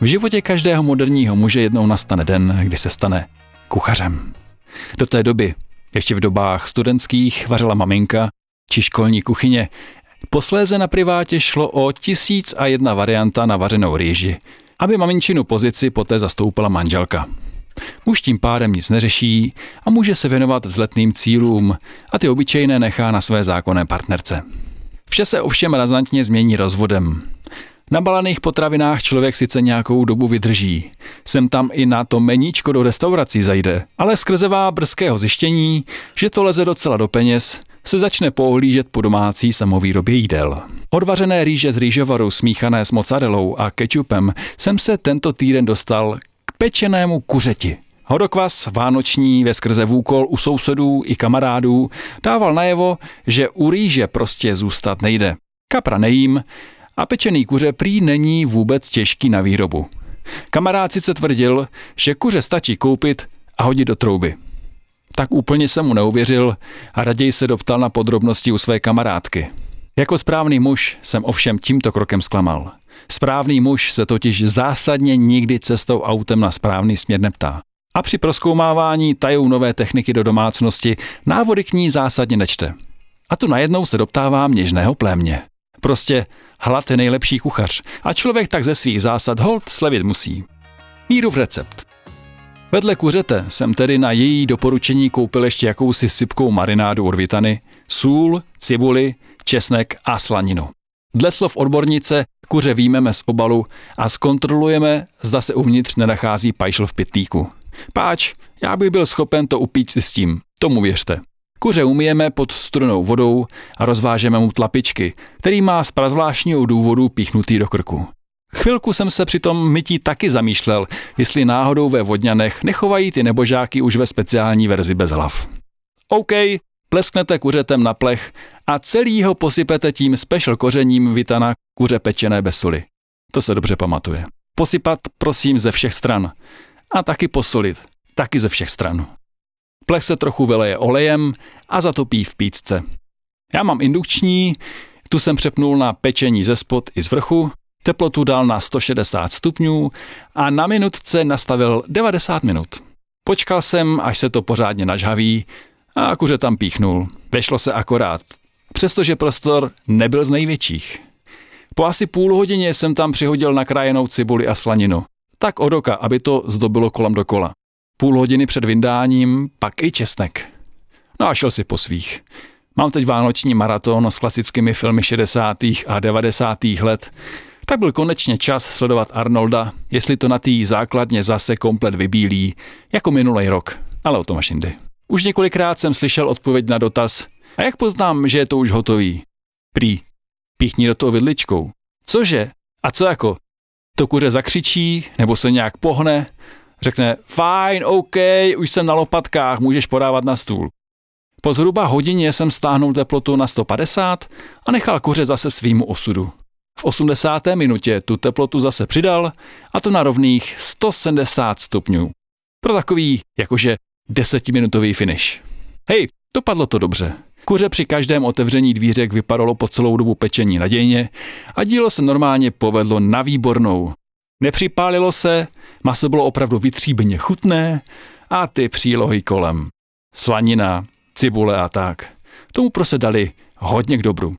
V životě každého moderního muže jednou nastane den, kdy se stane kuchařem. Do té doby, ještě v dobách studentských, vařila maminka či školní kuchyně. Posléze na privátě šlo o tisíc a jedna varianta na vařenou rýži, aby maminčinu pozici poté zastoupila manželka. Muž tím pádem nic neřeší a může se věnovat vzletným cílům a ty obyčejné nechá na své zákonné partnerce. Vše se ovšem razantně změní rozvodem. Na balaných potravinách člověk sice nějakou dobu vydrží. Sem tam i na to meníčko do restaurací zajde, ale skrzevá brzkého zjištění, že to leze docela do peněz, se začne pohlížet po domácí samovýrobě jídel. Odvařené rýže z rýžovaru smíchané s mozzarellou a kečupem jsem se tento týden dostal k pečenému kuřeti. Hodokvas vánoční ve skrze vůkol u sousedů i kamarádů dával najevo, že u rýže prostě zůstat nejde. Kapra nejím a pečený kuře prý není vůbec těžký na výrobu. Kamarád sice tvrdil, že kuře stačí koupit a hodit do trouby. Tak úplně jsem mu neuvěřil a raději se doptal na podrobnosti u své kamarádky. Jako správný muž jsem ovšem tímto krokem zklamal. Správný muž se totiž zásadně nikdy cestou autem na správný směr neptá. A při proskoumávání tajů nové techniky do domácnosti návody k ní zásadně nečte. A tu najednou se doptávám něžného plémě. Prostě hlad je nejlepší kuchař a člověk tak ze svých zásad hold slevit musí. Míru v recept. Vedle kuřete jsem tedy na její doporučení koupil ještě jakousi sypkou marinádu od Vitany, sůl, cibuli, česnek a slaninu. Dle slov odbornice kuře výjmeme z obalu a zkontrolujeme, zda se uvnitř nenachází pajšl v pitlíku. Páč, já bych byl schopen to upít si s tím, tomu věřte. Kuře umijeme pod studenou vodou a rozvážeme mu tlapičky, který má z prazvláštního důvodu píchnutý do krku. Chvilku jsem se při tom mytí taky zamýšlel, jestli náhodou ve vodňanech nechovají ty nebožáky už ve speciální verzi bez hlav. OK, plesknete kuřetem na plech a celý ho posypete tím special kořením vitana kuře pečené bez soli. To se dobře pamatuje. Posypat prosím ze všech stran. A taky posolit. Taky ze všech stran. Plech se trochu vyleje olejem a zatopí v pícce. Já mám indukční, tu jsem přepnul na pečení ze spod i z vrchu, teplotu dal na 160 stupňů a na minutce nastavil 90 minut. Počkal jsem, až se to pořádně nažhaví a kuře tam píchnul. Vešlo se akorát, přestože prostor nebyl z největších. Po asi půl hodině jsem tam přihodil nakrájenou cibuli a slaninu. Tak od oka, aby to zdobilo kolem dokola. Půl hodiny před vyndáním pak i česnek. No a šel si po svých. Mám teď vánoční maraton s klasickými filmy 60. a 90. let, tak byl konečně čas sledovat Arnolda, jestli to na té základně zase komplet vybílí, jako minulý rok, ale o tom až jindy. Už několikrát jsem slyšel odpověď na dotaz, a jak poznám, že je to už hotový? Prý, píchni do toho vidličkou. Cože? A co jako? To kuře zakřičí, nebo se nějak pohne, řekne, fajn, OK, už jsem na lopatkách, můžeš podávat na stůl. Po zhruba hodině jsem stáhnul teplotu na 150 a nechal kuře zase svýmu osudu. V 80. minutě tu teplotu zase přidal a to na rovných 170 stupňů. Pro takový, jakože desetiminutový finish. Hej, dopadlo to dobře. Kuře při každém otevření dvířek vypadalo po celou dobu pečení nadějně a dílo se normálně povedlo na výbornou. Nepřipálilo se, maso bylo opravdu vytříbeně chutné a ty přílohy kolem. Slanina, cibule a tak. Tomu prostě dali hodně k dobru.